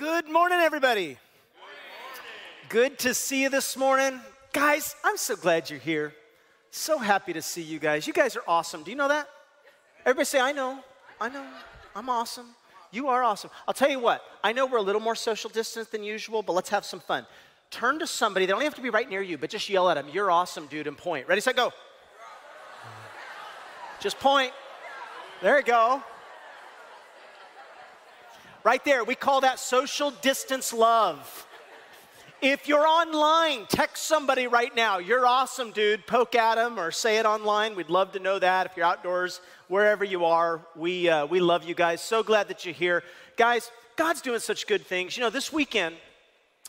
Good morning, everybody. Good to see you this morning. Guys, I'm so glad you're here. So happy to see you guys. You guys are awesome. Do you know that? Everybody say, I know. I know. I'm awesome. You are awesome. I'll tell you what, I know we're a little more social distance than usual, but let's have some fun. Turn to somebody, they don't have to be right near you, but just yell at them, You're awesome, dude, and point. Ready, set, go. Just point. There you go. Right there, we call that social distance love. If you're online, text somebody right now. You're awesome, dude. Poke at them or say it online. We'd love to know that. If you're outdoors, wherever you are, we, uh, we love you guys. So glad that you're here. Guys, God's doing such good things. You know, this weekend,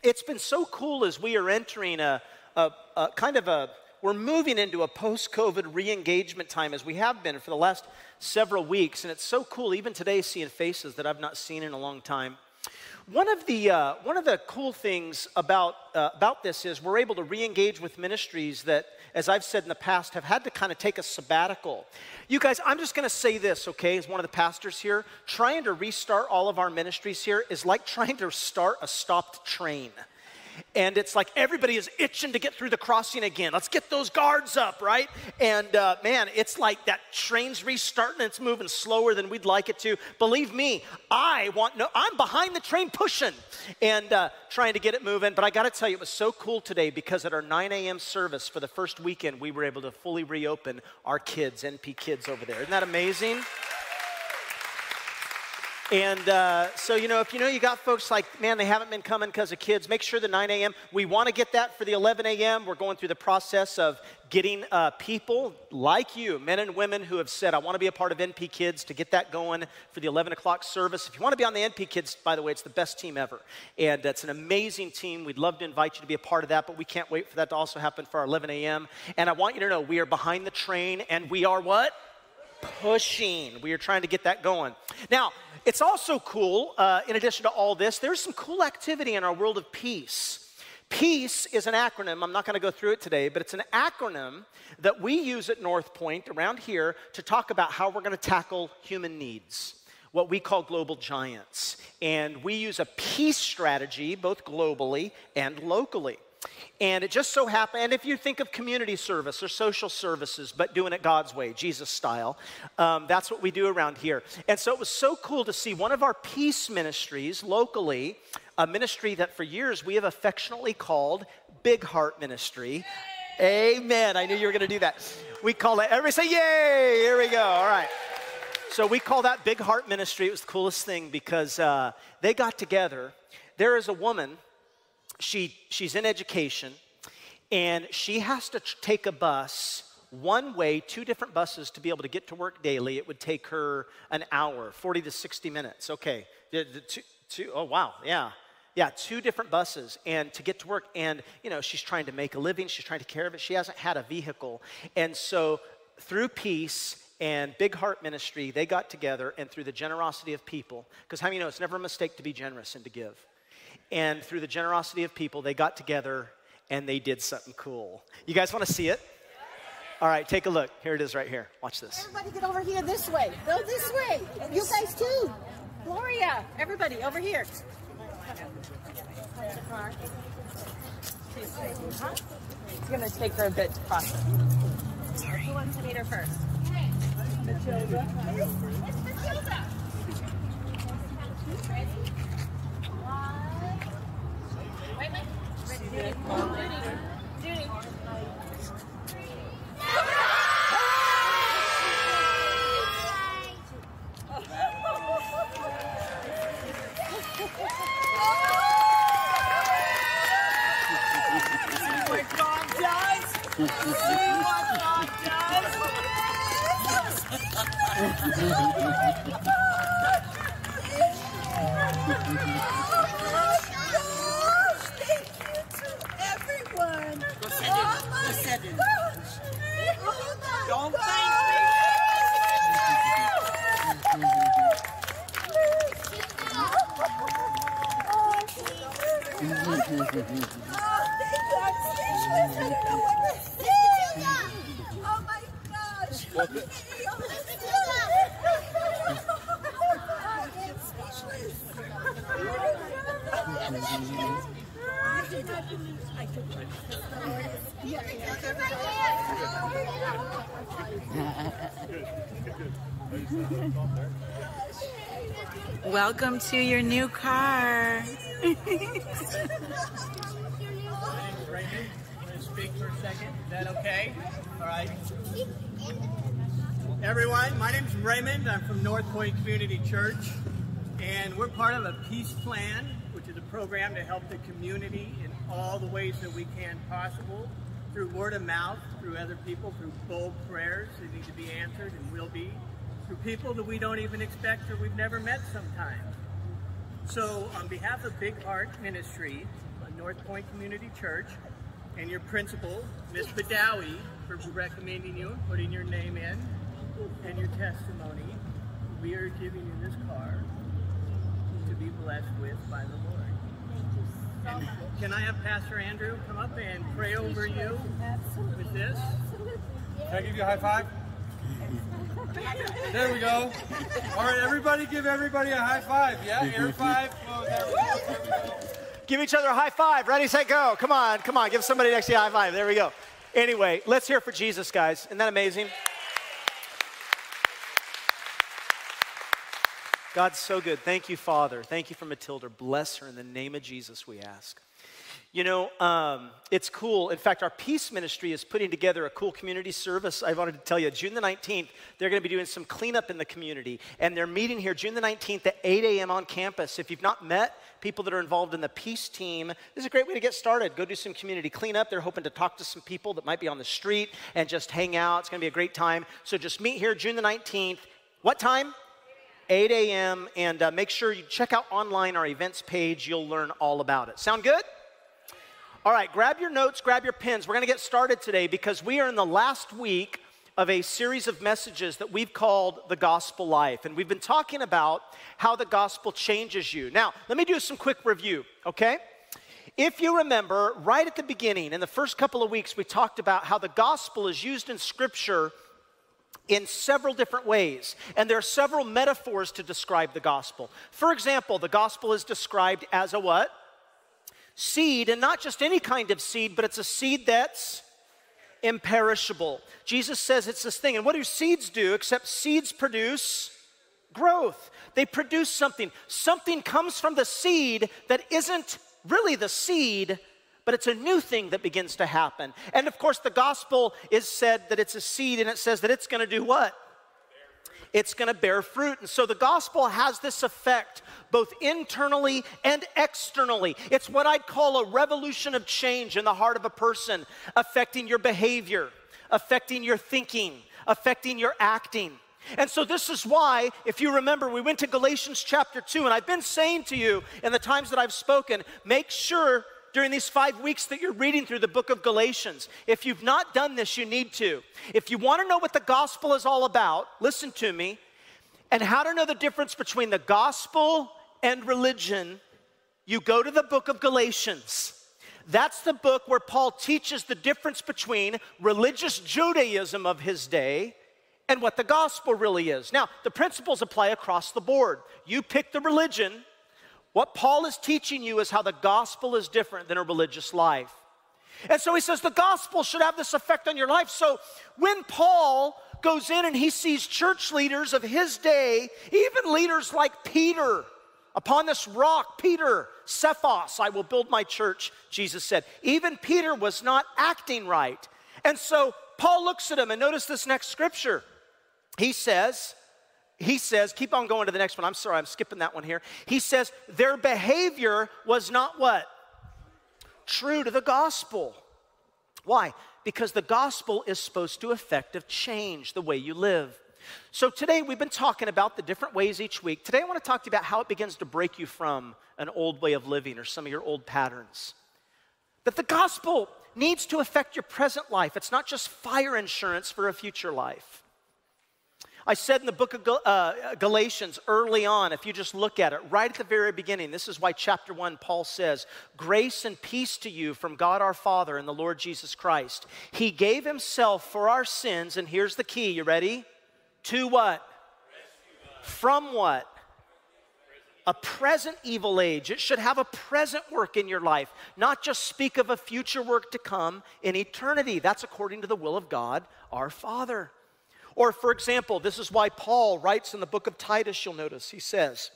it's been so cool as we are entering a, a, a kind of a, we're moving into a post COVID re engagement time as we have been for the last several weeks. And it's so cool, even today, seeing faces that I've not seen in a long time. One of the, uh, one of the cool things about, uh, about this is we're able to re engage with ministries that, as I've said in the past, have had to kind of take a sabbatical. You guys, I'm just going to say this, okay, as one of the pastors here. Trying to restart all of our ministries here is like trying to start a stopped train and it's like everybody is itching to get through the crossing again. Let's get those guards up, right? And uh, man, it's like that train's restarting. It's moving slower than we'd like it to. Believe me, I want no. I'm behind the train pushing and uh, trying to get it moving. But I got to tell you, it was so cool today because at our 9 a.m. service for the first weekend, we were able to fully reopen our kids, NP Kids over there. Isn't that amazing? And uh, so, you know, if you know you got folks like, man, they haven't been coming because of kids, make sure the 9 a.m. We want to get that for the 11 a.m. We're going through the process of getting uh, people like you, men and women who have said, I want to be a part of NP Kids to get that going for the 11 o'clock service. If you want to be on the NP Kids, by the way, it's the best team ever. And it's an amazing team. We'd love to invite you to be a part of that, but we can't wait for that to also happen for our 11 a.m. And I want you to know we are behind the train and we are what? Pushing. We are trying to get that going. Now, it's also cool, uh, in addition to all this, there's some cool activity in our world of peace. Peace is an acronym. I'm not going to go through it today, but it's an acronym that we use at North Point around here to talk about how we're going to tackle human needs, what we call global giants. And we use a peace strategy both globally and locally. And it just so happened, and if you think of community service or social services, but doing it God's way, Jesus style, um, that's what we do around here. And so it was so cool to see one of our peace ministries locally, a ministry that for years we have affectionately called Big Heart Ministry. Amen. I knew you were going to do that. We call it, everybody say, Yay! Here we go. All right. So we call that Big Heart Ministry. It was the coolest thing because uh, they got together. There is a woman she, she's in education, and she has to tr- take a bus one way, two different buses to be able to get to work daily. It would take her an hour, 40 to 60 minutes. Okay. The, the two, two, oh, wow. Yeah. Yeah, two different buses and to get to work. And, you know, she's trying to make a living, she's trying to care of it. She hasn't had a vehicle. And so, through peace and Big Heart Ministry, they got together and through the generosity of people, because how many know it's never a mistake to be generous and to give. And through the generosity of people, they got together and they did something cool. You guys want to see it? All right, take a look. Here it is right here. Watch this. Everybody get over here this way. Go this way. You guys too. Gloria, everybody over here. It's gonna take her a bit to process. Sorry. Who wants to meet her first? Matilda. It's Matilda. Judy. what God does. Oh See what God Thank you to everyone. Go send it. Go send it. Don't Oh! Welcome to your new car. Is. Everyone, my name's Raymond. I'm from North Point Community Church, and we're part of a peace plan, which is a program to help the community in all the ways that we can possible, through word of mouth, through other people, through bold prayers that need to be answered and will be, through people that we don't even expect or we've never met sometimes. So, on behalf of Big Heart Ministry, North Point Community Church, and your principal, Ms. Badawi, for recommending you and putting your name in and your testimony, we are giving you this car to be blessed with by the Lord. And can I have Pastor Andrew come up and pray over you with this? Can I give you a high five? There we go. All right, everybody give everybody a high five. Yeah, air five. Oh, there we go. There we go. Give each other a high five. Ready, set, go. Come on, come on. Give somebody next to you a high five. There we go. Anyway, let's hear for Jesus, guys. Isn't that amazing? God's so good. Thank you, Father. Thank you for Matilda. Bless her in the name of Jesus, we ask. You know, um, it's cool. In fact, our peace ministry is putting together a cool community service. I wanted to tell you, June the 19th, they're going to be doing some cleanup in the community. And they're meeting here June the 19th at 8 a.m. on campus. If you've not met people that are involved in the peace team, this is a great way to get started. Go do some community cleanup. They're hoping to talk to some people that might be on the street and just hang out. It's going to be a great time. So just meet here June the 19th. What time? 8 a.m. And uh, make sure you check out online our events page. You'll learn all about it. Sound good? All right, grab your notes, grab your pens. We're going to get started today because we are in the last week of a series of messages that we've called the gospel life. And we've been talking about how the gospel changes you. Now, let me do some quick review, okay? If you remember, right at the beginning, in the first couple of weeks, we talked about how the gospel is used in Scripture in several different ways. And there are several metaphors to describe the gospel. For example, the gospel is described as a what? Seed, and not just any kind of seed, but it's a seed that's imperishable. Jesus says it's this thing. And what do seeds do except seeds produce growth? They produce something. Something comes from the seed that isn't really the seed, but it's a new thing that begins to happen. And of course, the gospel is said that it's a seed, and it says that it's going to do what? It's going to bear fruit. And so the gospel has this effect both internally and externally. It's what I'd call a revolution of change in the heart of a person, affecting your behavior, affecting your thinking, affecting your acting. And so, this is why, if you remember, we went to Galatians chapter 2, and I've been saying to you in the times that I've spoken, make sure during these five weeks that you're reading through the book of Galatians. If you've not done this, you need to. If you want to know what the gospel is all about, listen to me, and how to know the difference between the gospel and religion, you go to the book of Galatians. That's the book where Paul teaches the difference between religious Judaism of his day and what the gospel really is. Now, the principles apply across the board. You pick the religion, what Paul is teaching you is how the gospel is different than a religious life. And so he says the gospel should have this effect on your life. So when Paul goes in and he sees church leaders of his day, even leaders like Peter, upon this rock, Peter, Cephas, I will build my church, Jesus said. Even Peter was not acting right. And so Paul looks at him and notice this next scripture. He says, he says, keep on going to the next one. I'm sorry, I'm skipping that one here. He says, their behavior was not what? True to the gospel. Why? Because the gospel is supposed to affect a change the way you live. So today we've been talking about the different ways each week. Today I want to talk to you about how it begins to break you from an old way of living or some of your old patterns. That the gospel needs to affect your present life. It's not just fire insurance for a future life. I said in the book of uh, Galatians early on, if you just look at it, right at the very beginning, this is why chapter 1, Paul says, Grace and peace to you from God our Father and the Lord Jesus Christ. He gave himself for our sins, and here's the key, you ready? To what? From what? a present evil age. It should have a present work in your life, not just speak of a future work to come in eternity. That's according to the will of God, our Father. Or, for example, this is why Paul writes in the book of Titus, you'll notice, he says,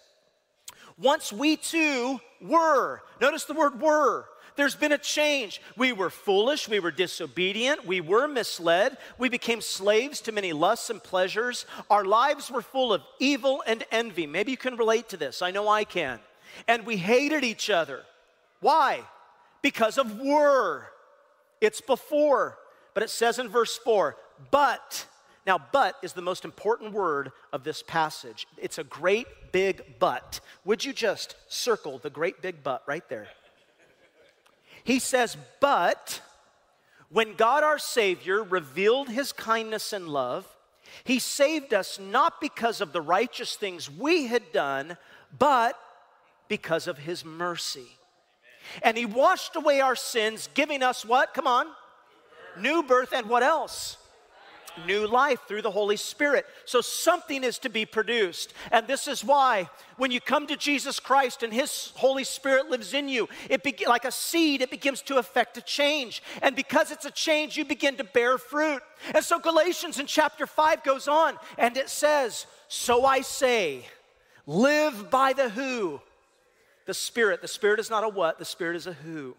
Once we too were, notice the word were, there's been a change. We were foolish, we were disobedient, we were misled, we became slaves to many lusts and pleasures. Our lives were full of evil and envy. Maybe you can relate to this. I know I can. And we hated each other. Why? Because of were. It's before. But it says in verse 4, but. Now, but is the most important word of this passage. It's a great big but. Would you just circle the great big but right there? He says, But when God our Savior revealed his kindness and love, he saved us not because of the righteous things we had done, but because of his mercy. And he washed away our sins, giving us what? Come on. New birth and what else? New life through the Holy Spirit. So something is to be produced. And this is why when you come to Jesus Christ and His Holy Spirit lives in you, it be- like a seed, it begins to affect a change. And because it's a change, you begin to bear fruit. And so Galatians in chapter 5 goes on and it says, So I say, live by the who? The Spirit. The Spirit is not a what, the Spirit is a who.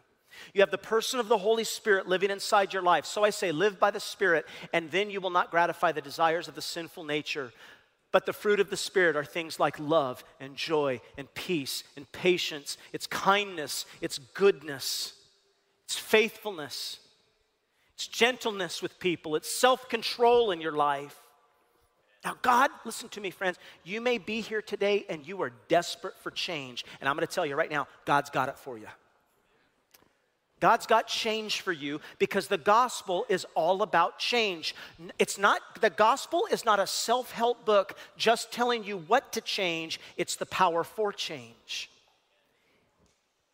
You have the person of the Holy Spirit living inside your life. So I say, live by the Spirit, and then you will not gratify the desires of the sinful nature. But the fruit of the Spirit are things like love and joy and peace and patience, it's kindness, it's goodness, it's faithfulness, it's gentleness with people, it's self control in your life. Now, God, listen to me, friends. You may be here today and you are desperate for change. And I'm going to tell you right now, God's got it for you. God's got change for you because the gospel is all about change. It's not, the gospel is not a self help book just telling you what to change, it's the power for change.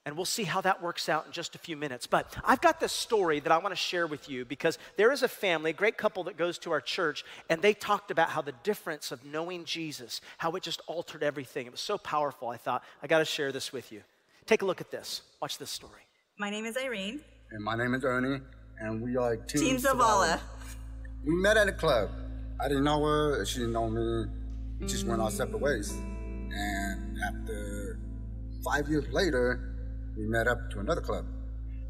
And we'll see how that works out in just a few minutes. But I've got this story that I want to share with you because there is a family, a great couple that goes to our church, and they talked about how the difference of knowing Jesus, how it just altered everything. It was so powerful. I thought, I got to share this with you. Take a look at this. Watch this story. My name is Irene. And my name is Ernie, and we are Team, Team Zavala. We met at a club. I didn't know her, she didn't know me. We just went our mm. separate ways. And after five years later, we met up to another club.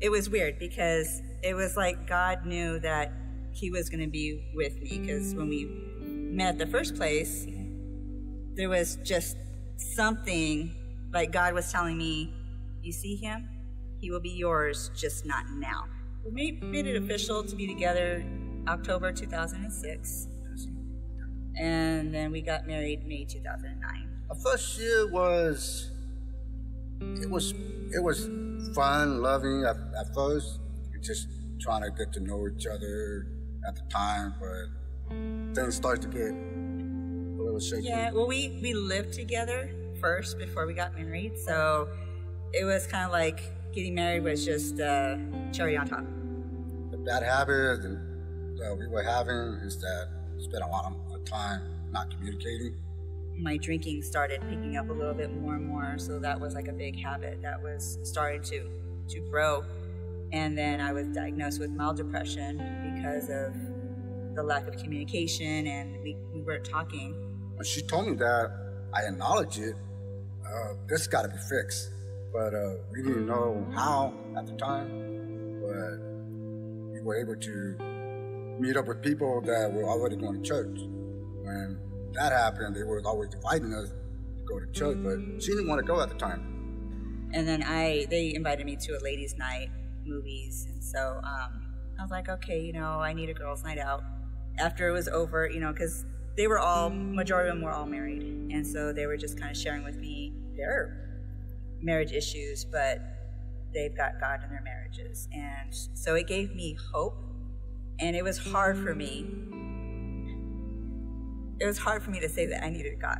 It was weird because it was like God knew that He was going to be with me. Because when we met at the first place, there was just something like God was telling me, You see Him? He will be yours, just not now. We made, made it official to be together October 2006. And then we got married May 2009. Our first year was it was it was fun, loving at, at first. We just trying to get to know each other at the time, but things started to get a little shaky. Yeah, well, we we lived together first before we got married, so it was kind of like getting married was just uh, cherry on top. The bad habit that we were having is that we spent a lot of time not communicating. My drinking started picking up a little bit more and more, so that was like a big habit that was starting to to grow. And then I was diagnosed with mild depression because of the lack of communication, and we, we weren't talking. When she told me that, I acknowledged it. Uh, this got to be fixed but uh, we didn't know how at the time. But we were able to meet up with people that were already going to church. When that happened, they were always inviting us to go to church, but she didn't want to go at the time. And then I, they invited me to a ladies' night, movies, and so um, I was like, okay, you know, I need a girls' night out. After it was over, you know, because they were all, majority of them were all married, and so they were just kind of sharing with me their marriage issues, but they've got God in their marriages. And so it gave me hope. And it was hard for me. It was hard for me to say that I needed God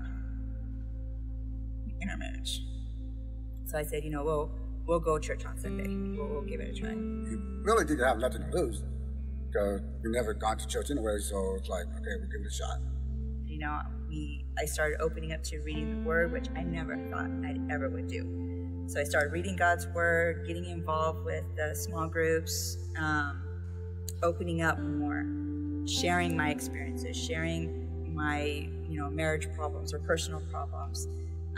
in our marriage. So I said, you know, we'll, we'll go to church on Sunday. We'll, we'll give it a try. You really didn't have nothing to lose because we never gone to church anyway, so it's like, okay, we'll give it a shot. You know, we I started opening up to reading the Word, which I never thought I ever would do. So I started reading God's Word, getting involved with the small groups, um, opening up more, sharing my experiences, sharing my you know marriage problems or personal problems,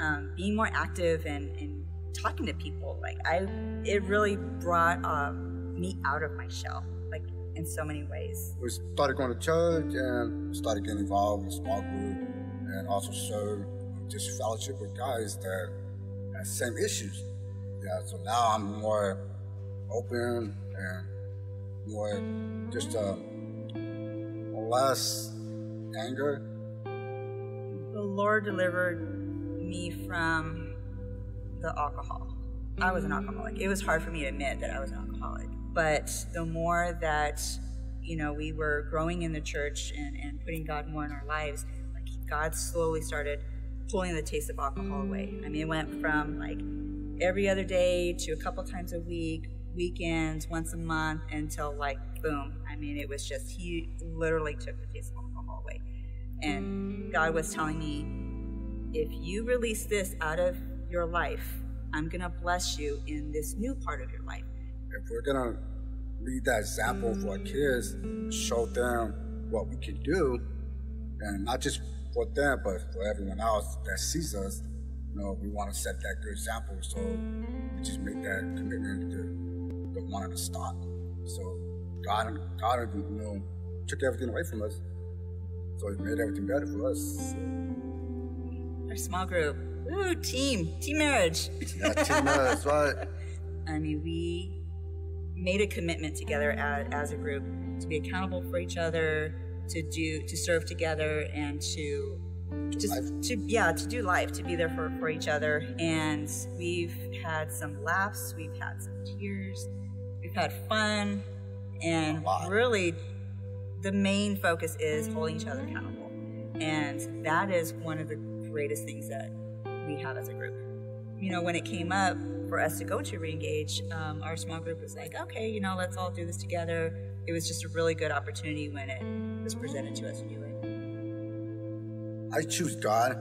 um, being more active and, and talking to people. Like I, it really brought um, me out of my shell like in so many ways. We started going to church and started getting involved in small group and also serve just fellowship with guys that have same issues. Yeah, so now I'm more open and more just uh, less anger. The Lord delivered me from the alcohol. I was an alcoholic. It was hard for me to admit that I was an alcoholic. But the more that, you know, we were growing in the church and, and putting God more in our lives, God slowly started pulling the taste of alcohol away. I mean, it went from like every other day to a couple times a week, weekends, once a month, until like boom. I mean, it was just, he literally took the taste of alcohol away. And God was telling me, if you release this out of your life, I'm going to bless you in this new part of your life if we're gonna lead that example for our kids, show them what we can do, and not just for them, but for everyone else that sees us, you know, we want to set that good example. So we just make that commitment to, to wanting to stop. So God, God, you know, took everything away from us. So He made everything better for us. So. Our small group, ooh, team, team marriage. Yeah, team marriage, right? I mean, we made a commitment together as, as a group to be accountable for each other, to do to serve together, and to just to yeah to do life, to be there for for each other. And we've had some laughs, we've had some tears, we've had fun, and really, the main focus is holding each other accountable, and that is one of the greatest things that we have as a group. You know, when it came up for us to go to Reengage, um, our small group was like, okay, you know, let's all do this together. It was just a really good opportunity when it was presented to us do. I choose God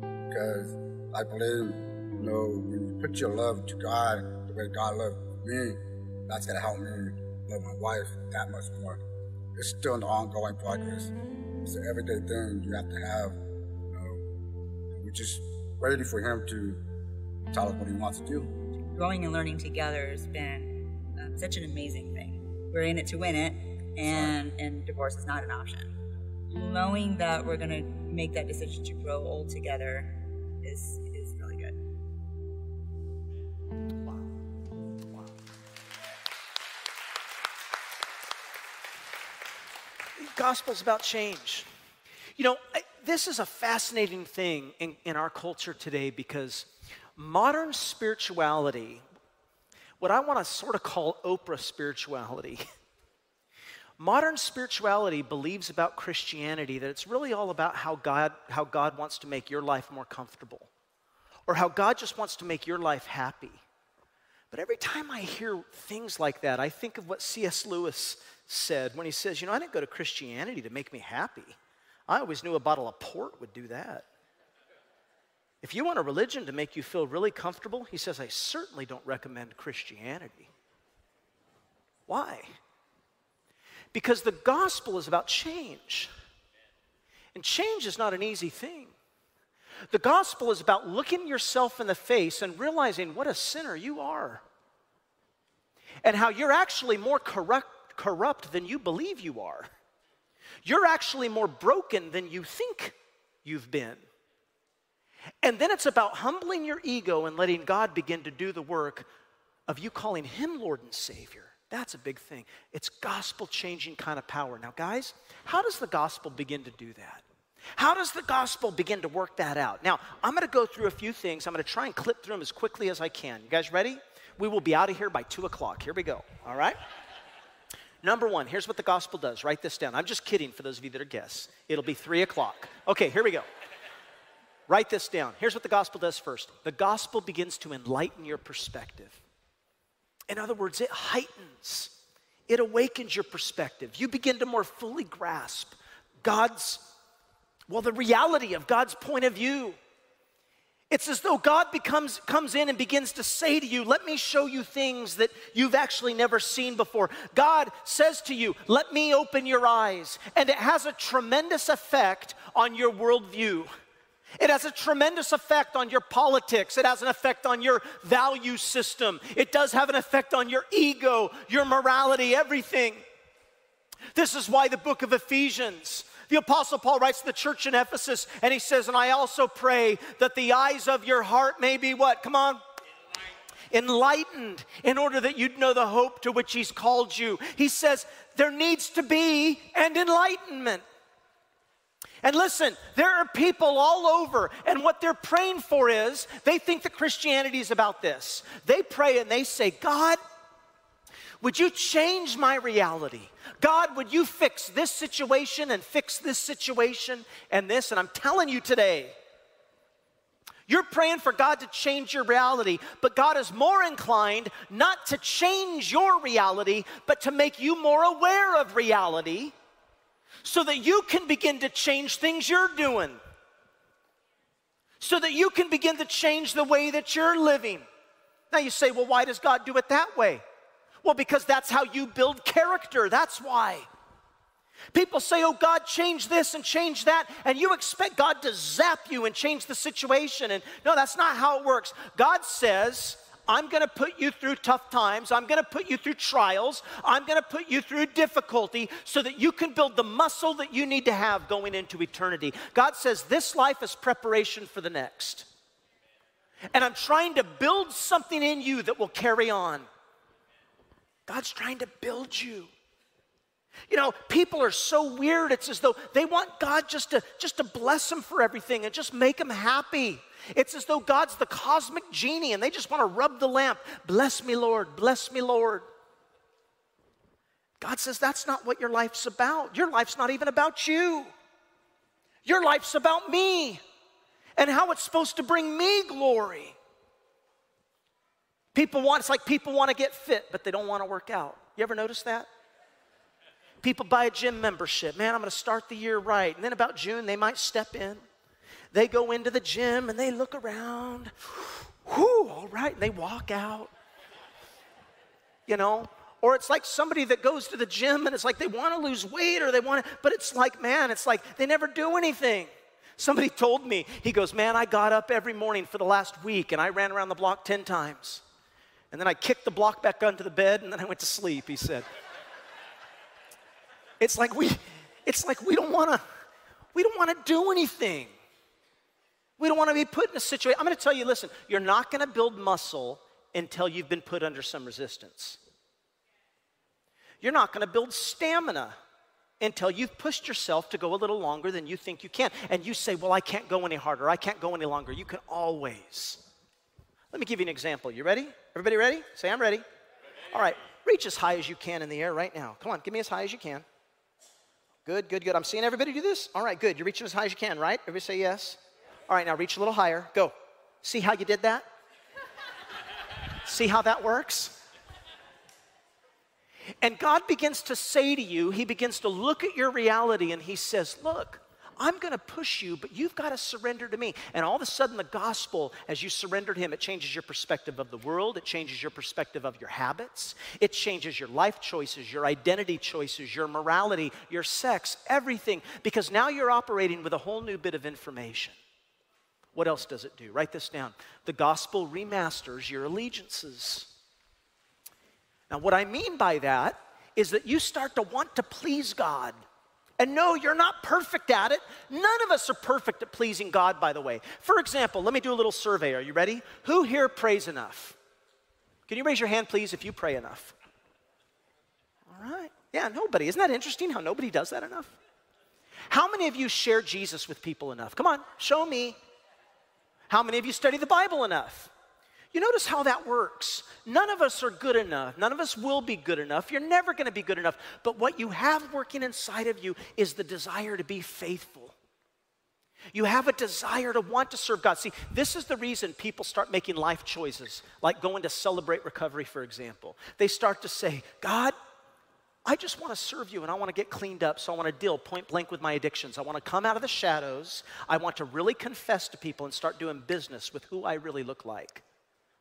because I believe, you know, when you put your love to God the way God loved me, that's going to help me love my wife that much more. It's still an ongoing progress. It's an everyday thing you have to have. You know, we're just ready for Him to tell us what he wants to do. Growing and learning together has been um, such an amazing thing. We're in it to win it, and and divorce is not an option. Knowing that we're going to make that decision to grow old together is is really good. Wow. Wow. Gospel's about change. You know, I, this is a fascinating thing in, in our culture today because modern spirituality, what I want to sort of call Oprah spirituality, modern spirituality believes about Christianity that it's really all about how God, how God wants to make your life more comfortable or how God just wants to make your life happy. But every time I hear things like that, I think of what C.S. Lewis said when he says, You know, I didn't go to Christianity to make me happy. I always knew a bottle of port would do that. If you want a religion to make you feel really comfortable, he says, I certainly don't recommend Christianity. Why? Because the gospel is about change. And change is not an easy thing. The gospel is about looking yourself in the face and realizing what a sinner you are. And how you're actually more corrupt, corrupt than you believe you are. You're actually more broken than you think you've been. And then it's about humbling your ego and letting God begin to do the work of you calling Him Lord and Savior. That's a big thing. It's gospel changing kind of power. Now, guys, how does the gospel begin to do that? How does the gospel begin to work that out? Now, I'm going to go through a few things. I'm going to try and clip through them as quickly as I can. You guys ready? We will be out of here by 2 o'clock. Here we go. All right? Number one, here's what the gospel does. Write this down. I'm just kidding for those of you that are guests. It'll be 3 o'clock. Okay, here we go. Write this down. Here's what the gospel does first the gospel begins to enlighten your perspective. In other words, it heightens, it awakens your perspective. You begin to more fully grasp God's Well, the reality of God's point of view. It's as though God becomes, comes in and begins to say to you, Let me show you things that you've actually never seen before. God says to you, Let me open your eyes. And it has a tremendous effect on your worldview. It has a tremendous effect on your politics. It has an effect on your value system. It does have an effect on your ego, your morality, everything. This is why the book of Ephesians the Apostle Paul writes to the church in Ephesus, and he says, And I also pray that the eyes of your heart may be what? Come on. Enlightened in order that you'd know the hope to which he's called you. He says, There needs to be an enlightenment. And listen, there are people all over, and what they're praying for is they think that Christianity is about this. They pray and they say, God, would you change my reality? God, would you fix this situation and fix this situation and this? And I'm telling you today, you're praying for God to change your reality, but God is more inclined not to change your reality, but to make you more aware of reality so that you can begin to change things you're doing, so that you can begin to change the way that you're living. Now you say, well, why does God do it that way? Well, because that's how you build character. That's why. People say, oh, God, change this and change that, and you expect God to zap you and change the situation. And no, that's not how it works. God says, I'm going to put you through tough times. I'm going to put you through trials. I'm going to put you through difficulty so that you can build the muscle that you need to have going into eternity. God says this life is preparation for the next. And I'm trying to build something in you that will carry on. God's trying to build you. You know, people are so weird. It's as though they want God just to just to bless them for everything and just make them happy. It's as though God's the cosmic genie and they just want to rub the lamp. Bless me, Lord. Bless me, Lord. God says that's not what your life's about. Your life's not even about you. Your life's about me and how it's supposed to bring me glory. People want, it's like people want to get fit, but they don't want to work out. You ever notice that? People buy a gym membership. Man, I'm going to start the year right. And then about June, they might step in. They go into the gym and they look around. Whew, all right. And they walk out. You know? Or it's like somebody that goes to the gym and it's like they want to lose weight or they want to, but it's like, man, it's like they never do anything. Somebody told me, he goes, Man, I got up every morning for the last week and I ran around the block 10 times. And then I kicked the block back onto the bed and then I went to sleep, he said. it's like we it's like we don't want to we don't want to do anything. We don't want to be put in a situation. I'm going to tell you listen, you're not going to build muscle until you've been put under some resistance. You're not going to build stamina until you've pushed yourself to go a little longer than you think you can. And you say, Well, I can't go any harder, I can't go any longer. You can always let me give you an example. You ready? Everybody ready? Say, I'm ready. All right, reach as high as you can in the air right now. Come on, give me as high as you can. Good, good, good. I'm seeing everybody do this. All right, good. You're reaching as high as you can, right? Everybody say yes. All right, now reach a little higher. Go. See how you did that? See how that works? And God begins to say to you, He begins to look at your reality and He says, Look, I'm going to push you, but you've got to surrender to me. And all of a sudden, the gospel, as you surrender to Him, it changes your perspective of the world, it changes your perspective of your habits, it changes your life choices, your identity choices, your morality, your sex, everything, because now you're operating with a whole new bit of information. What else does it do? Write this down. The gospel remasters your allegiances. Now, what I mean by that is that you start to want to please God. And no, you're not perfect at it. None of us are perfect at pleasing God, by the way. For example, let me do a little survey. Are you ready? Who here prays enough? Can you raise your hand, please, if you pray enough? All right. Yeah, nobody. Isn't that interesting how nobody does that enough? How many of you share Jesus with people enough? Come on, show me. How many of you study the Bible enough? You notice how that works. None of us are good enough. None of us will be good enough. You're never going to be good enough. But what you have working inside of you is the desire to be faithful. You have a desire to want to serve God. See, this is the reason people start making life choices, like going to celebrate recovery, for example. They start to say, God, I just want to serve you and I want to get cleaned up. So I want to deal point blank with my addictions. I want to come out of the shadows. I want to really confess to people and start doing business with who I really look like.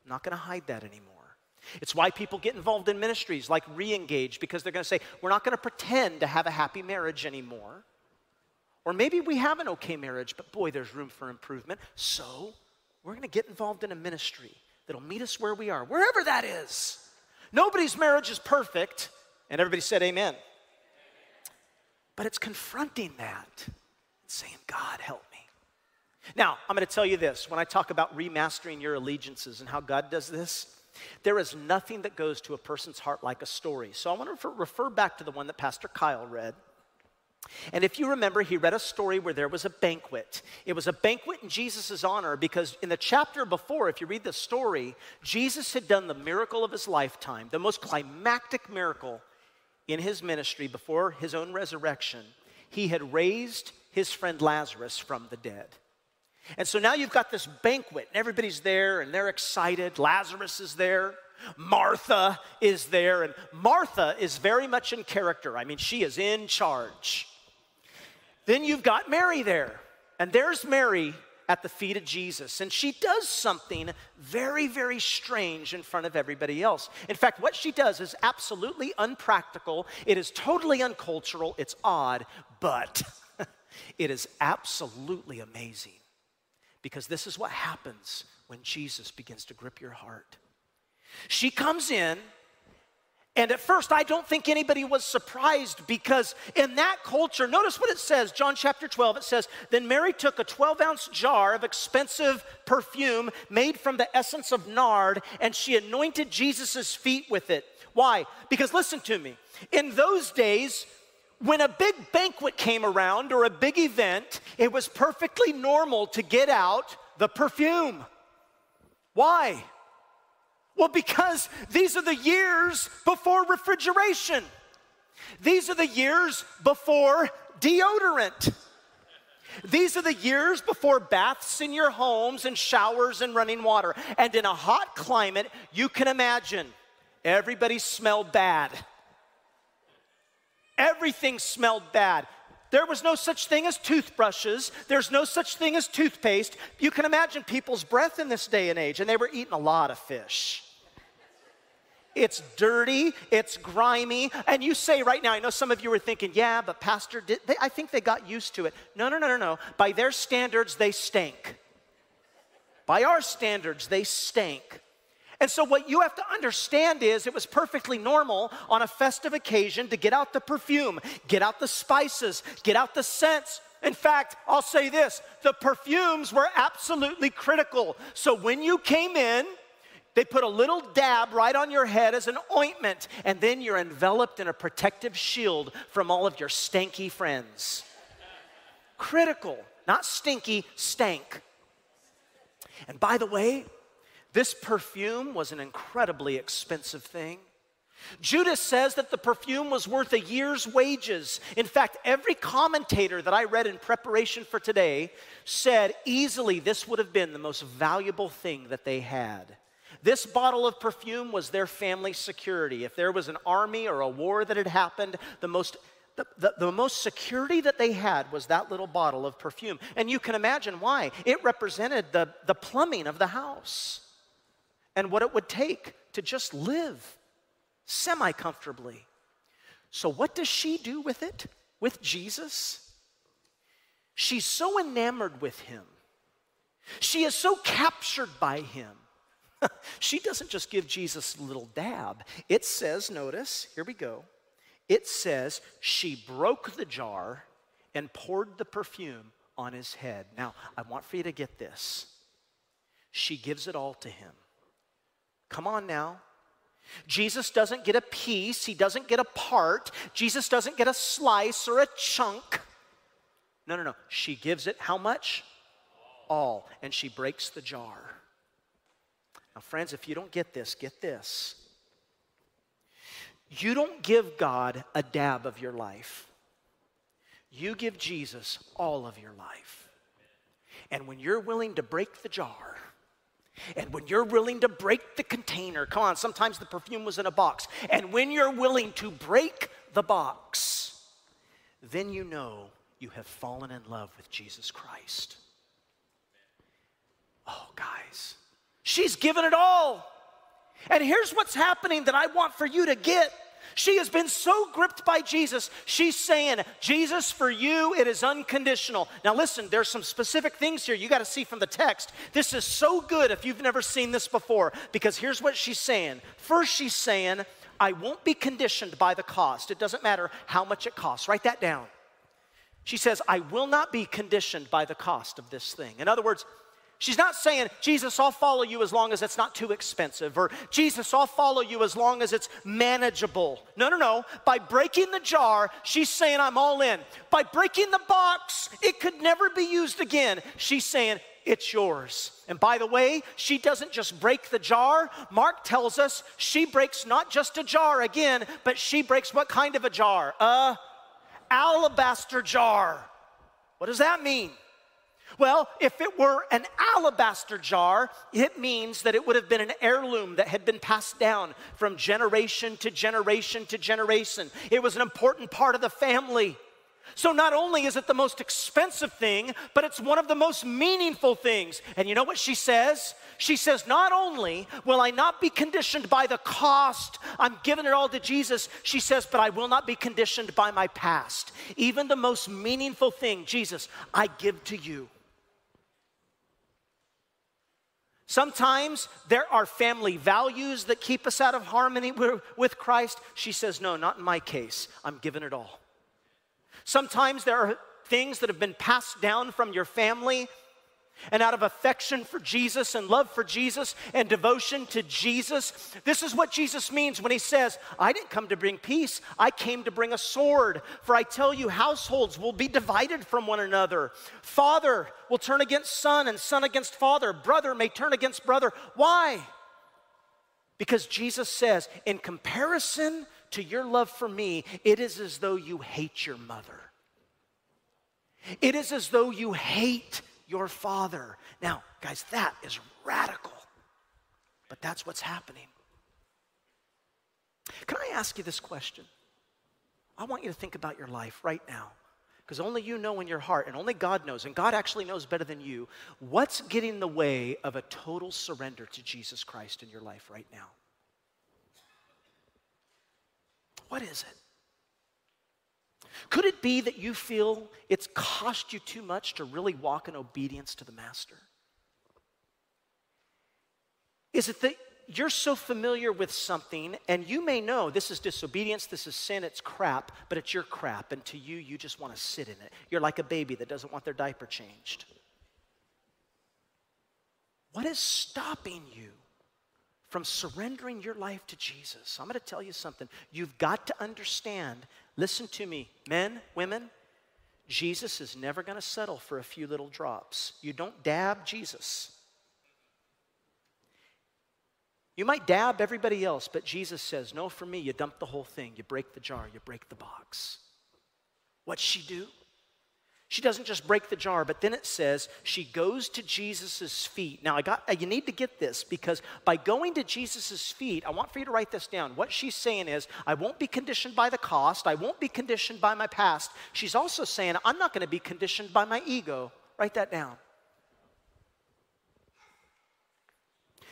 I'm not going to hide that anymore. It's why people get involved in ministries like Reengage because they're going to say, we're not going to pretend to have a happy marriage anymore. Or maybe we have an okay marriage, but boy, there's room for improvement. So we're going to get involved in a ministry that'll meet us where we are, wherever that is. Nobody's marriage is perfect. And everybody said, Amen. But it's confronting that and saying, God, help me. Now, I'm going to tell you this when I talk about remastering your allegiances and how God does this, there is nothing that goes to a person's heart like a story. So I want to refer, refer back to the one that Pastor Kyle read. And if you remember, he read a story where there was a banquet. It was a banquet in Jesus' honor because in the chapter before, if you read the story, Jesus had done the miracle of his lifetime, the most climactic miracle in his ministry before his own resurrection, he had raised his friend Lazarus from the dead. And so now you've got this banquet, and everybody's there, and they're excited. Lazarus is there. Martha is there, and Martha is very much in character. I mean, she is in charge. Then you've got Mary there, and there's Mary at the feet of Jesus. And she does something very, very strange in front of everybody else. In fact, what she does is absolutely unpractical, it is totally uncultural, it's odd, but it is absolutely amazing. Because this is what happens when Jesus begins to grip your heart. She comes in and at first, I don't think anybody was surprised because in that culture, notice what it says, John chapter 12, it says, Then Mary took a 12 ounce jar of expensive perfume made from the essence of nard, and she anointed Jesus' feet with it. Why? Because listen to me, in those days, when a big banquet came around or a big event, it was perfectly normal to get out the perfume. Why? Well, because these are the years before refrigeration. These are the years before deodorant. These are the years before baths in your homes and showers and running water. And in a hot climate, you can imagine everybody smelled bad. Everything smelled bad. There was no such thing as toothbrushes. There's no such thing as toothpaste. You can imagine people's breath in this day and age, and they were eating a lot of fish. It's dirty, it's grimy, and you say right now, I know some of you are thinking, yeah, but Pastor, did they, I think they got used to it. No, no, no, no, no. By their standards, they stink. By our standards, they stink. And so, what you have to understand is it was perfectly normal on a festive occasion to get out the perfume, get out the spices, get out the scents. In fact, I'll say this the perfumes were absolutely critical. So, when you came in, they put a little dab right on your head as an ointment, and then you're enveloped in a protective shield from all of your stanky friends. Critical, not stinky, stank. And by the way, this perfume was an incredibly expensive thing. Judas says that the perfume was worth a year's wages. In fact, every commentator that I read in preparation for today said easily this would have been the most valuable thing that they had. This bottle of perfume was their family security. If there was an army or a war that had happened, the most the, the, the, most security that they had was that little bottle of perfume. And you can imagine why. It represented the, the plumbing of the house and what it would take to just live semi comfortably. So, what does she do with it? With Jesus? She's so enamored with him. She is so captured by him. she doesn't just give Jesus a little dab. It says, notice, here we go. It says she broke the jar and poured the perfume on his head. Now, I want for you to get this. She gives it all to him. Come on now. Jesus doesn't get a piece, he doesn't get a part, Jesus doesn't get a slice or a chunk. No, no, no. She gives it how much? All. And she breaks the jar. Now, friends, if you don't get this, get this. You don't give God a dab of your life, you give Jesus all of your life. And when you're willing to break the jar, and when you're willing to break the container, come on, sometimes the perfume was in a box. And when you're willing to break the box, then you know you have fallen in love with Jesus Christ. Oh, guys, she's given it all. And here's what's happening that I want for you to get. She has been so gripped by Jesus. She's saying, Jesus, for you, it is unconditional. Now, listen, there's some specific things here you got to see from the text. This is so good if you've never seen this before, because here's what she's saying. First, she's saying, I won't be conditioned by the cost. It doesn't matter how much it costs. Write that down. She says, I will not be conditioned by the cost of this thing. In other words, She's not saying, Jesus, I'll follow you as long as it's not too expensive, or Jesus, I'll follow you as long as it's manageable. No, no, no. By breaking the jar, she's saying, I'm all in. By breaking the box, it could never be used again. She's saying, it's yours. And by the way, she doesn't just break the jar. Mark tells us she breaks not just a jar again, but she breaks what kind of a jar? A alabaster jar. What does that mean? Well, if it were an alabaster jar, it means that it would have been an heirloom that had been passed down from generation to generation to generation. It was an important part of the family. So, not only is it the most expensive thing, but it's one of the most meaningful things. And you know what she says? She says, Not only will I not be conditioned by the cost, I'm giving it all to Jesus. She says, But I will not be conditioned by my past. Even the most meaningful thing, Jesus, I give to you. Sometimes there are family values that keep us out of harmony with Christ. She says, No, not in my case. I'm giving it all. Sometimes there are things that have been passed down from your family and out of affection for Jesus and love for Jesus and devotion to Jesus. This is what Jesus means when he says, I didn't come to bring peace, I came to bring a sword. For I tell you, households will be divided from one another. Father will turn against son, and son against father. Brother may turn against brother. Why? Because Jesus says, in comparison to your love for me, it is as though you hate your mother. It is as though you hate your father. Now, guys, that is radical, but that's what's happening. Can I ask you this question? I want you to think about your life right now, because only you know in your heart, and only God knows, and God actually knows better than you, what's getting in the way of a total surrender to Jesus Christ in your life right now? What is it? Could it be that you feel it's cost you too much to really walk in obedience to the Master? Is it that you're so familiar with something and you may know this is disobedience, this is sin, it's crap, but it's your crap, and to you, you just want to sit in it. You're like a baby that doesn't want their diaper changed. What is stopping you from surrendering your life to Jesus? I'm going to tell you something. You've got to understand Listen to me, men, women. Jesus is never going to settle for a few little drops. You don't dab Jesus. You might dab everybody else, but Jesus says, No, for me, you dump the whole thing. You break the jar, you break the box. What's she do? She doesn't just break the jar, but then it says she goes to Jesus' feet. Now, I got, uh, you need to get this because by going to Jesus' feet, I want for you to write this down. What she's saying is, I won't be conditioned by the cost, I won't be conditioned by my past. She's also saying, I'm not going to be conditioned by my ego. Write that down.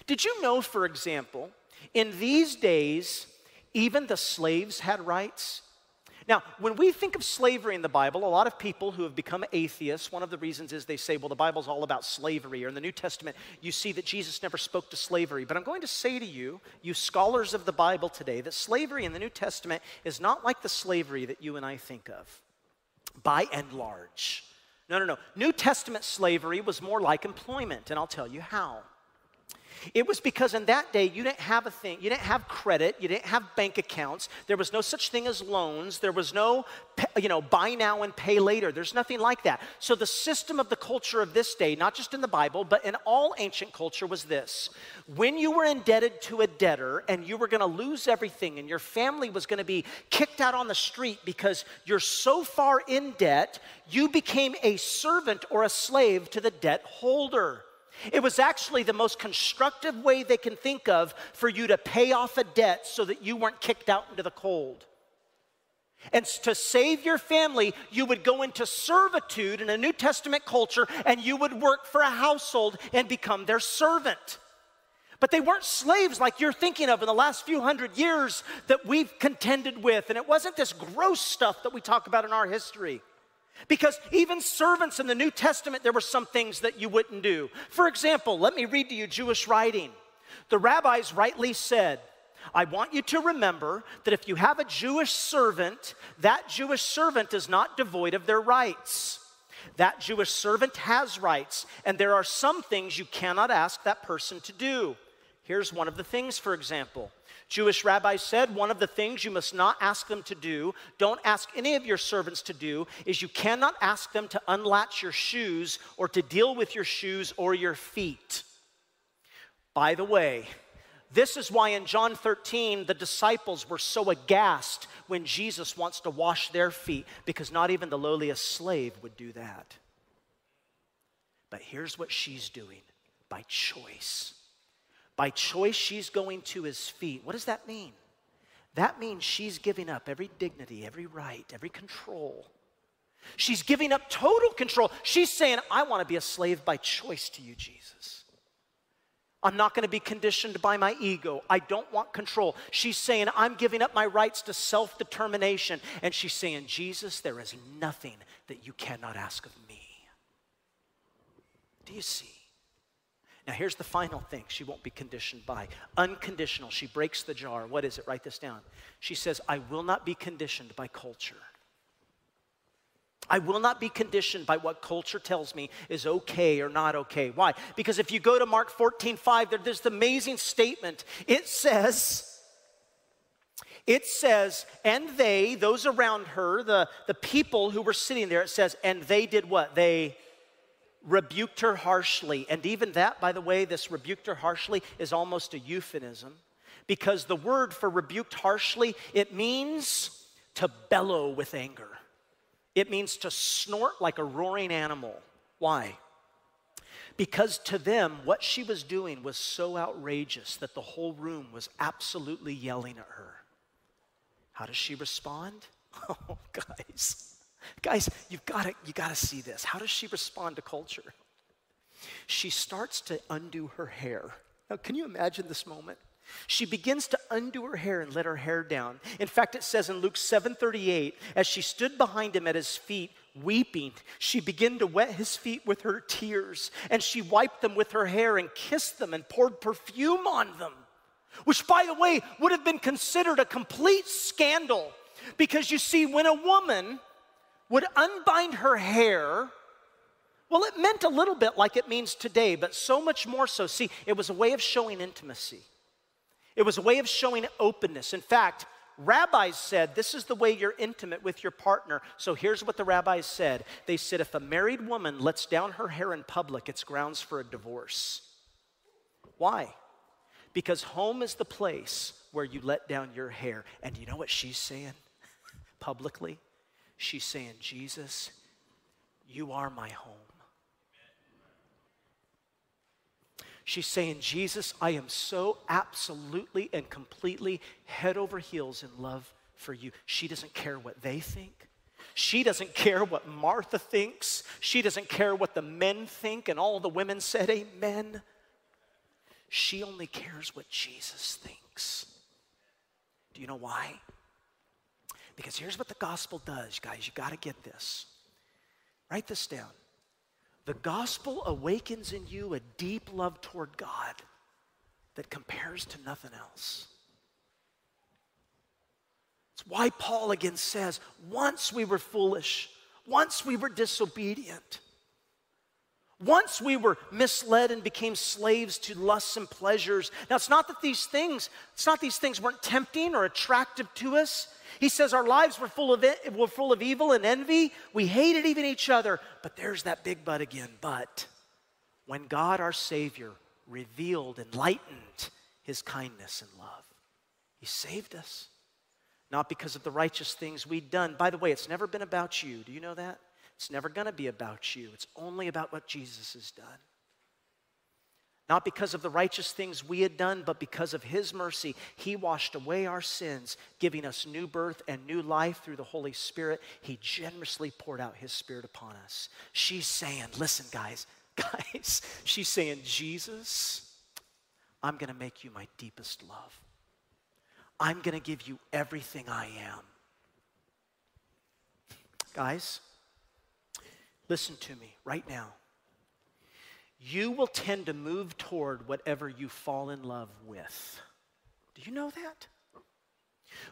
Did you know, for example, in these days, even the slaves had rights? Now, when we think of slavery in the Bible, a lot of people who have become atheists, one of the reasons is they say, well, the Bible's all about slavery. Or in the New Testament, you see that Jesus never spoke to slavery. But I'm going to say to you, you scholars of the Bible today, that slavery in the New Testament is not like the slavery that you and I think of, by and large. No, no, no. New Testament slavery was more like employment, and I'll tell you how. It was because in that day you didn't have a thing, you didn't have credit, you didn't have bank accounts, there was no such thing as loans, there was no, you know, buy now and pay later. There's nothing like that. So the system of the culture of this day, not just in the Bible, but in all ancient culture, was this when you were indebted to a debtor and you were going to lose everything and your family was going to be kicked out on the street because you're so far in debt, you became a servant or a slave to the debt holder. It was actually the most constructive way they can think of for you to pay off a debt so that you weren't kicked out into the cold. And to save your family, you would go into servitude in a New Testament culture and you would work for a household and become their servant. But they weren't slaves like you're thinking of in the last few hundred years that we've contended with. And it wasn't this gross stuff that we talk about in our history. Because even servants in the New Testament, there were some things that you wouldn't do. For example, let me read to you Jewish writing. The rabbis rightly said, I want you to remember that if you have a Jewish servant, that Jewish servant is not devoid of their rights. That Jewish servant has rights, and there are some things you cannot ask that person to do. Here's one of the things, for example. Jewish rabbis said one of the things you must not ask them to do, don't ask any of your servants to do, is you cannot ask them to unlatch your shoes or to deal with your shoes or your feet. By the way, this is why in John 13, the disciples were so aghast when Jesus wants to wash their feet, because not even the lowliest slave would do that. But here's what she's doing by choice. By choice, she's going to his feet. What does that mean? That means she's giving up every dignity, every right, every control. She's giving up total control. She's saying, I want to be a slave by choice to you, Jesus. I'm not going to be conditioned by my ego. I don't want control. She's saying, I'm giving up my rights to self determination. And she's saying, Jesus, there is nothing that you cannot ask of me. Do you see? Now, here's the final thing she won't be conditioned by unconditional. She breaks the jar. What is it? Write this down. She says, I will not be conditioned by culture. I will not be conditioned by what culture tells me is okay or not okay. Why? Because if you go to Mark 14, 5, there, there's this amazing statement. It says, it says, and they, those around her, the, the people who were sitting there, it says, and they did what? They rebuked her harshly. And even that, by the way, this rebuked her harshly is almost a euphemism because the word for rebuked harshly, it means to bellow with anger. It means to snort like a roaring animal. Why? Because to them, what she was doing was so outrageous that the whole room was absolutely yelling at her. How does she respond? Oh, guys. Guys, you've got to you got to see this. How does she respond to culture? She starts to undo her hair. Now, can you imagine this moment? She begins to undo her hair and let her hair down. In fact, it says in Luke 7:38, as she stood behind him at his feet, weeping, she began to wet his feet with her tears, and she wiped them with her hair and kissed them and poured perfume on them. Which, by the way, would have been considered a complete scandal. Because you see, when a woman would unbind her hair. Well, it meant a little bit like it means today, but so much more so. See, it was a way of showing intimacy, it was a way of showing openness. In fact, rabbis said this is the way you're intimate with your partner. So here's what the rabbis said they said, if a married woman lets down her hair in public, it's grounds for a divorce. Why? Because home is the place where you let down your hair. And you know what she's saying publicly? She's saying, Jesus, you are my home. She's saying, Jesus, I am so absolutely and completely head over heels in love for you. She doesn't care what they think. She doesn't care what Martha thinks. She doesn't care what the men think. And all the women said, Amen. She only cares what Jesus thinks. Do you know why? Because here's what the gospel does, guys. You got to get this. Write this down. The gospel awakens in you a deep love toward God that compares to nothing else. It's why Paul again says, once we were foolish, once we were disobedient, once we were misled and became slaves to lusts and pleasures. Now, it's not that these things, it's not these things weren't tempting or attractive to us. He says our lives were full of it, were full of evil and envy. We hated even each other. But there's that big but again. But when God, our Savior, revealed, enlightened his kindness and love, he saved us. Not because of the righteous things we'd done. By the way, it's never been about you. Do you know that? It's never going to be about you. It's only about what Jesus has done. Not because of the righteous things we had done, but because of His mercy. He washed away our sins, giving us new birth and new life through the Holy Spirit. He generously poured out His Spirit upon us. She's saying, listen, guys, guys, she's saying, Jesus, I'm going to make you my deepest love. I'm going to give you everything I am. Guys, listen to me right now you will tend to move toward whatever you fall in love with. Do you know that?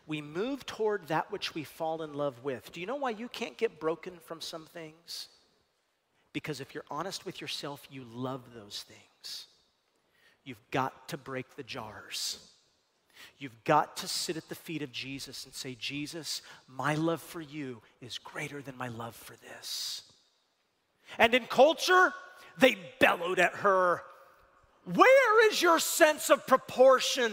We move toward that which we fall in love with. Do you know why you can't get broken from some things? Because if you're honest with yourself, you love those things. You've got to break the jars. You've got to sit at the feet of Jesus and say, Jesus, my love for you is greater than my love for this. And in culture, they bellowed at her, Where is your sense of proportion?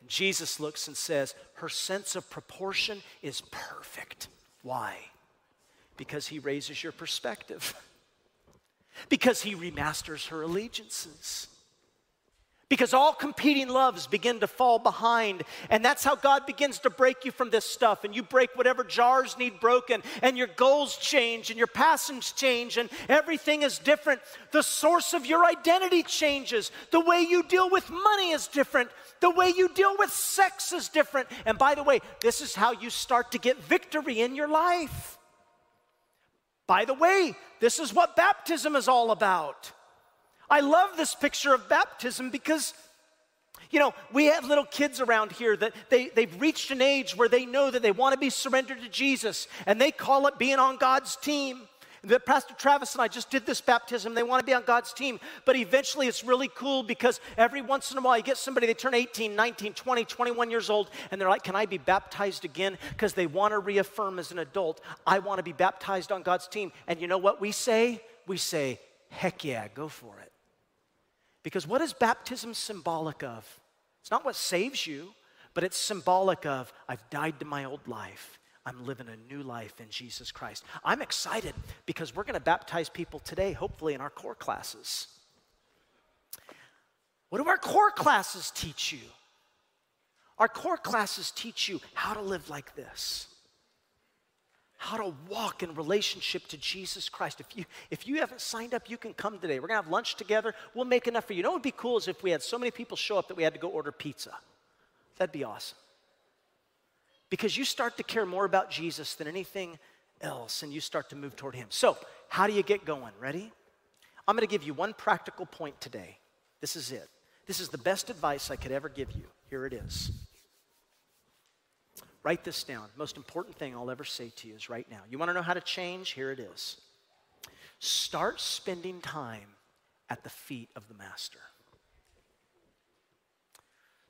And Jesus looks and says, Her sense of proportion is perfect. Why? Because he raises your perspective, because he remasters her allegiances because all competing loves begin to fall behind. And that's how God begins to break you from this stuff. And you break whatever jars need broken, and your goals change, and your passions change, and everything is different. The source of your identity changes. The way you deal with money is different. The way you deal with sex is different. And by the way, this is how you start to get victory in your life. By the way, this is what baptism is all about. I love this picture of baptism because, you know, we have little kids around here that they, they've reached an age where they know that they want to be surrendered to Jesus, and they call it being on God's team. That Pastor Travis and I just did this baptism. They want to be on God's team. But eventually it's really cool because every once in a while you get somebody, they turn 18, 19, 20, 21 years old, and they're like, Can I be baptized again? Because they want to reaffirm as an adult, I want to be baptized on God's team. And you know what we say? We say, Heck yeah, go for it. Because what is baptism symbolic of? It's not what saves you, but it's symbolic of I've died to my old life. I'm living a new life in Jesus Christ. I'm excited because we're going to baptize people today, hopefully, in our core classes. What do our core classes teach you? Our core classes teach you how to live like this how to walk in relationship to Jesus Christ. If you, if you haven't signed up, you can come today. We're gonna have lunch together. We'll make enough for you. You know what would be cool is if we had so many people show up that we had to go order pizza. That'd be awesome. Because you start to care more about Jesus than anything else and you start to move toward Him. So, how do you get going? Ready? I'm gonna give you one practical point today. This is it. This is the best advice I could ever give you. Here it is. Write this down. Most important thing I'll ever say to you is right now. You want to know how to change? Here it is. Start spending time at the feet of the Master.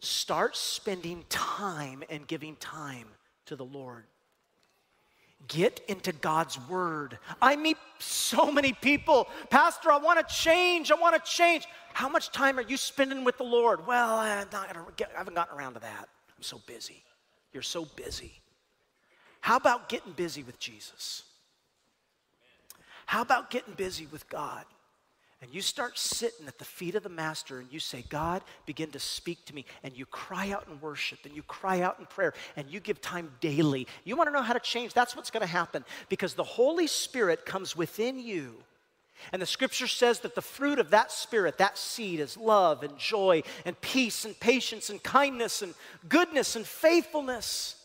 Start spending time and giving time to the Lord. Get into God's Word. I meet so many people, Pastor, I want to change. I want to change. How much time are you spending with the Lord? Well, I haven't gotten around to that. I'm so busy. You're so busy. How about getting busy with Jesus? How about getting busy with God? And you start sitting at the feet of the Master and you say, God, begin to speak to me. And you cry out in worship and you cry out in prayer and you give time daily. You want to know how to change? That's what's going to happen because the Holy Spirit comes within you and the scripture says that the fruit of that spirit, that seed, is love and joy and peace and patience and kindness and goodness and faithfulness.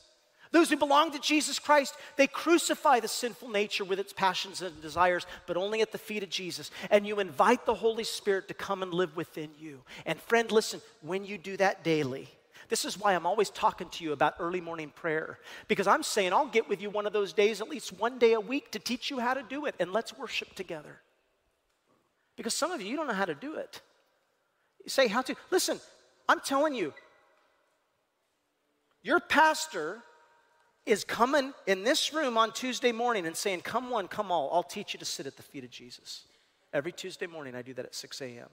Those who belong to Jesus Christ, they crucify the sinful nature with its passions and desires, but only at the feet of Jesus. And you invite the Holy Spirit to come and live within you. And friend, listen, when you do that daily, this is why I'm always talking to you about early morning prayer, because I'm saying I'll get with you one of those days, at least one day a week, to teach you how to do it, and let's worship together. Because some of you, you don't know how to do it. You say, How to? Listen, I'm telling you, your pastor is coming in this room on Tuesday morning and saying, Come one, come all, I'll teach you to sit at the feet of Jesus. Every Tuesday morning, I do that at 6 a.m.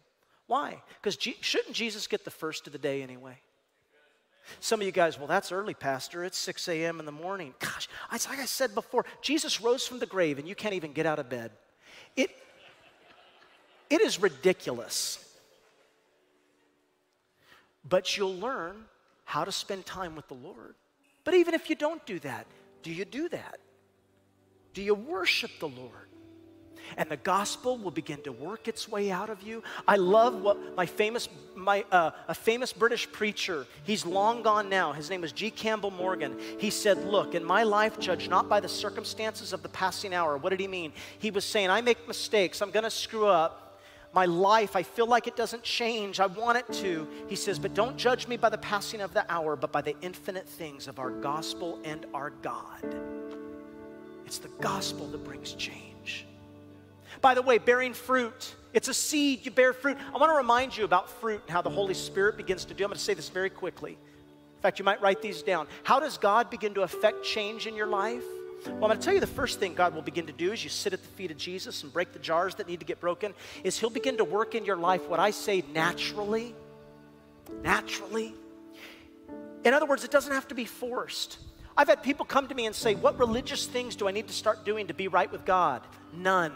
Why? Because G- shouldn't Jesus get the first of the day anyway? Some of you guys, well, that's early, Pastor. It's 6 a.m. in the morning. Gosh, like I said before, Jesus rose from the grave and you can't even get out of bed. It, it is ridiculous but you'll learn how to spend time with the Lord. But even if you don't do that, do you do that? Do you worship the Lord? and the gospel will begin to work its way out of you. I love what my famous, my, uh, a famous British preacher, he's long gone now. His name is G. Campbell Morgan. He said, Look, in my life, judge not by the circumstances of the passing hour. What did he mean? He was saying, I make mistakes, I'm gonna screw up. My life, I feel like it doesn't change. I want it to. He says, But don't judge me by the passing of the hour, but by the infinite things of our gospel and our God. It's the gospel that brings change. By the way, bearing fruit, it's a seed, you bear fruit. I want to remind you about fruit and how the Holy Spirit begins to do. I'm going to say this very quickly. In fact, you might write these down. How does God begin to affect change in your life? Well, I'm going to tell you the first thing God will begin to do as you sit at the feet of Jesus and break the jars that need to get broken is He'll begin to work in your life what I say naturally. Naturally. In other words, it doesn't have to be forced. I've had people come to me and say, What religious things do I need to start doing to be right with God? None.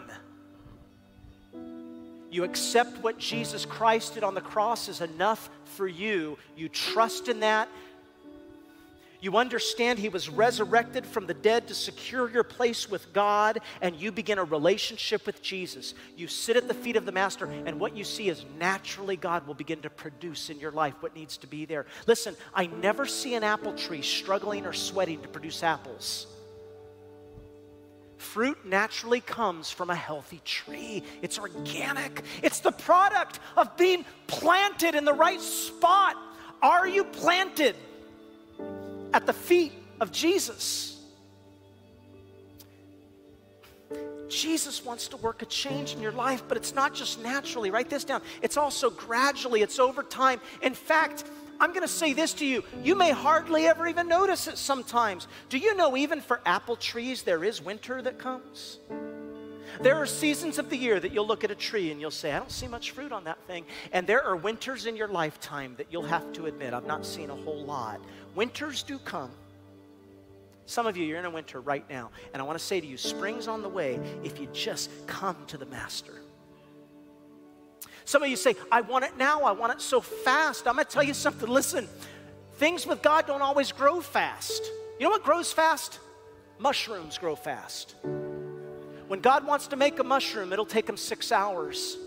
You accept what Jesus Christ did on the cross is enough for you. You trust in that. You understand He was resurrected from the dead to secure your place with God, and you begin a relationship with Jesus. You sit at the feet of the Master, and what you see is naturally God will begin to produce in your life what needs to be there. Listen, I never see an apple tree struggling or sweating to produce apples. Fruit naturally comes from a healthy tree. It's organic. It's the product of being planted in the right spot. Are you planted at the feet of Jesus? Jesus wants to work a change in your life, but it's not just naturally. Write this down. It's also gradually, it's over time. In fact, I'm going to say this to you. You may hardly ever even notice it sometimes. Do you know, even for apple trees, there is winter that comes? There are seasons of the year that you'll look at a tree and you'll say, I don't see much fruit on that thing. And there are winters in your lifetime that you'll have to admit, I've not seen a whole lot. Winters do come. Some of you, you're in a winter right now. And I want to say to you, spring's on the way if you just come to the Master. Some of you say, I want it now, I want it so fast. I'm going to tell you something. Listen, things with God don't always grow fast. You know what grows fast? Mushrooms grow fast. When God wants to make a mushroom, it'll take him six hours.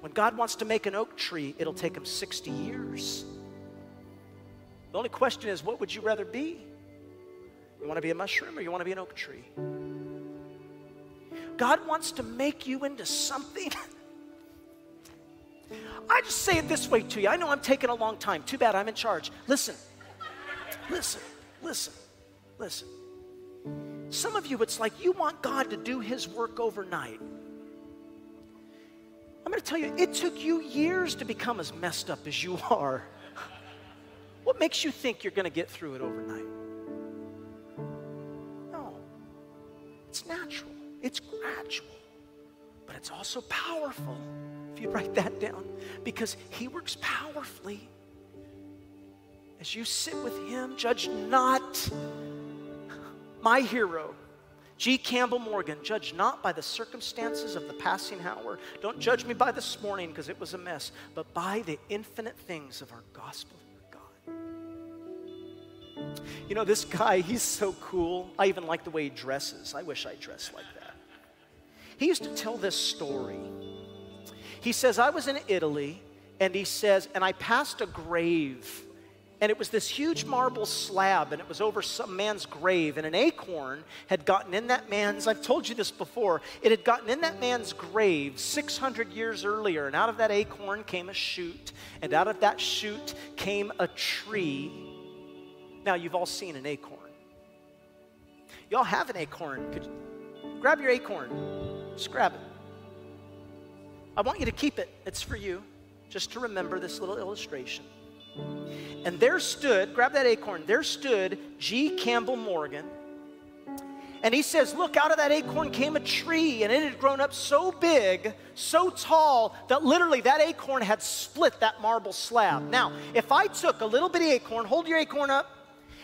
When God wants to make an oak tree, it'll take him 60 years. The only question is, what would you rather be? You want to be a mushroom or you want to be an oak tree? God wants to make you into something I just say it this way to you. I know I'm taking a long time. Too bad I'm in charge. Listen, listen, listen, listen. Some of you, it's like you want God to do His work overnight. I'm going to tell you, it took you years to become as messed up as you are. What makes you think you're going to get through it overnight? No. It's natural, it's gradual, but it's also powerful if you write that down, because He works powerfully. As you sit with Him, judge not my hero. G. Campbell Morgan, judge not by the circumstances of the passing hour. Don't judge me by this morning because it was a mess, but by the infinite things of our gospel. You know, this guy, he's so cool. I even like the way he dresses. I wish I dressed like that. He used to tell this story he says, I was in Italy, and he says, and I passed a grave. And it was this huge marble slab, and it was over some man's grave. And an acorn had gotten in that man's, I've told you this before, it had gotten in that man's grave 600 years earlier. And out of that acorn came a shoot, and out of that shoot came a tree. Now, you've all seen an acorn. Y'all have an acorn. Could you, grab your acorn, just grab it. I want you to keep it. It's for you, just to remember this little illustration. And there stood, grab that acorn, there stood G. Campbell Morgan. And he says, Look, out of that acorn came a tree, and it had grown up so big, so tall, that literally that acorn had split that marble slab. Now, if I took a little bitty acorn, hold your acorn up.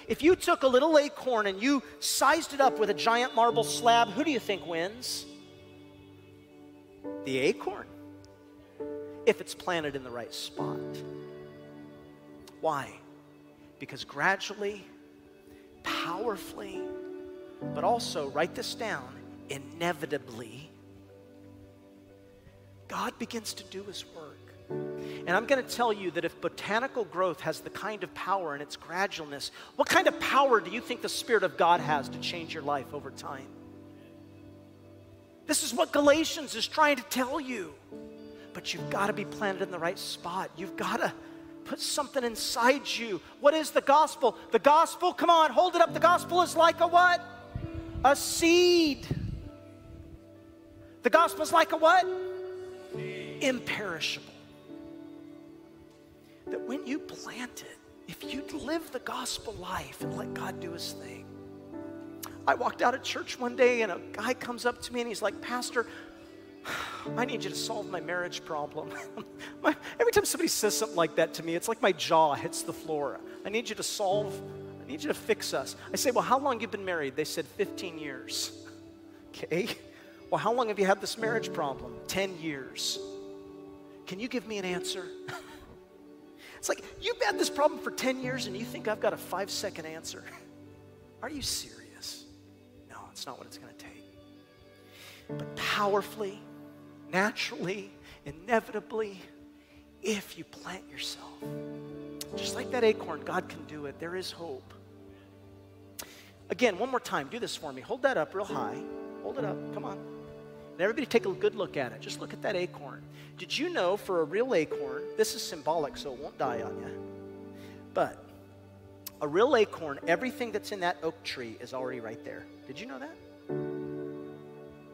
If you took a little acorn and you sized it up with a giant marble slab, who do you think wins? The acorn if it's planted in the right spot. Why? Because gradually, powerfully, but also, write this down, inevitably, God begins to do his work. And I'm going to tell you that if botanical growth has the kind of power and its gradualness, what kind of power do you think the Spirit of God has to change your life over time? This is what Galatians is trying to tell you. But you've got to be planted in the right spot. You've got to put something inside you. What is the gospel? The gospel, come on, hold it up. The gospel is like a what? A seed. The gospel is like a what? Imperishable. That when you plant it, if you live the gospel life and let God do his thing. I walked out of church one day and a guy comes up to me and he's like, Pastor, I need you to solve my marriage problem. my, every time somebody says something like that to me, it's like my jaw hits the floor. I need you to solve, I need you to fix us. I say, Well, how long you been married? They said 15 years. Okay. Well, how long have you had this marriage problem? 10 years. Can you give me an answer? it's like, you've had this problem for 10 years and you think I've got a five second answer. Are you serious? No, it's not what it's going to take. But powerfully, naturally, inevitably, if you plant yourself. Just like that acorn, God can do it. There is hope. Again, one more time, do this for me. Hold that up real high. Hold it up. Come on. And everybody take a good look at it. Just look at that acorn. Did you know for a real acorn, this is symbolic, so it won't die on you. But a real acorn, everything that's in that oak tree is already right there. Did you know that?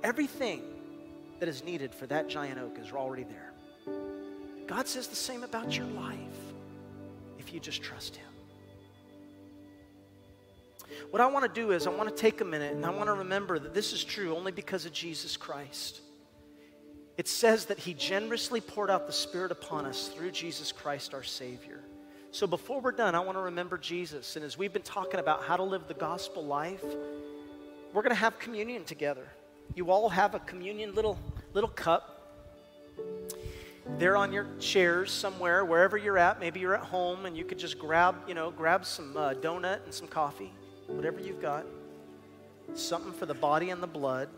Everything that is needed for that giant oak is already there. God says the same about your life if you just trust Him. What I want to do is, I want to take a minute and I want to remember that this is true only because of Jesus Christ. It says that He generously poured out the Spirit upon us through Jesus Christ, our Savior. So before we're done, I want to remember Jesus. And as we've been talking about how to live the gospel life, we're going to have communion together. You all have a communion little little cup. There on your chairs somewhere, wherever you're at. Maybe you're at home and you could just grab, you know, grab some uh, donut and some coffee, whatever you've got. Something for the body and the blood.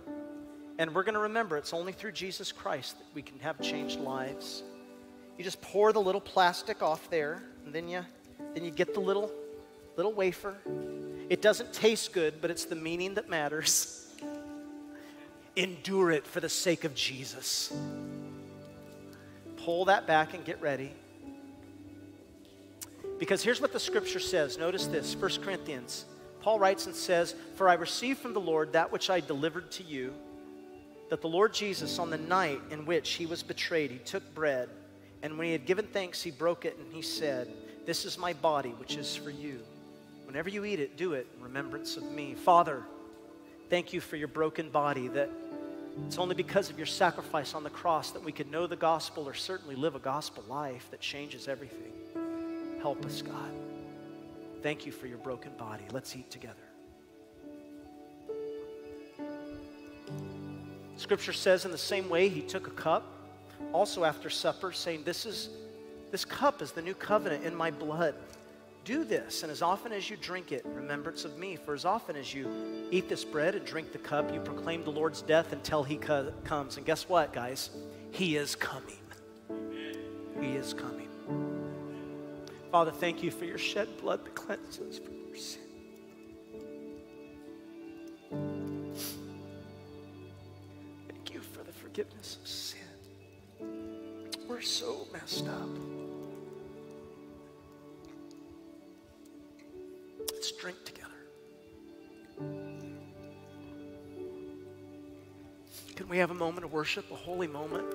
And we're going to remember it's only through Jesus Christ that we can have changed lives. You just pour the little plastic off there, and then you then you get the little little wafer. It doesn't taste good, but it's the meaning that matters. Endure it for the sake of Jesus. Pull that back and get ready. Because here's what the scripture says. Notice this 1 Corinthians. Paul writes and says, For I received from the Lord that which I delivered to you, that the Lord Jesus, on the night in which he was betrayed, he took bread, and when he had given thanks, he broke it, and he said, This is my body, which is for you. Whenever you eat it, do it in remembrance of me. Father, thank you for your broken body that it's only because of your sacrifice on the cross that we could know the gospel or certainly live a gospel life that changes everything. Help us, God. Thank you for your broken body. Let's eat together. Scripture says in the same way he took a cup also after supper saying this is this cup is the new covenant in my blood. Do this, and as often as you drink it, remembrance of me. For as often as you eat this bread and drink the cup, you proclaim the Lord's death until he co- comes. And guess what, guys? He is coming. He is coming. Father, thank you for your shed blood that cleanses from your sin. Thank you for the forgiveness of sin. We're so messed up. Let's drink together. Can we have a moment of worship, a holy moment?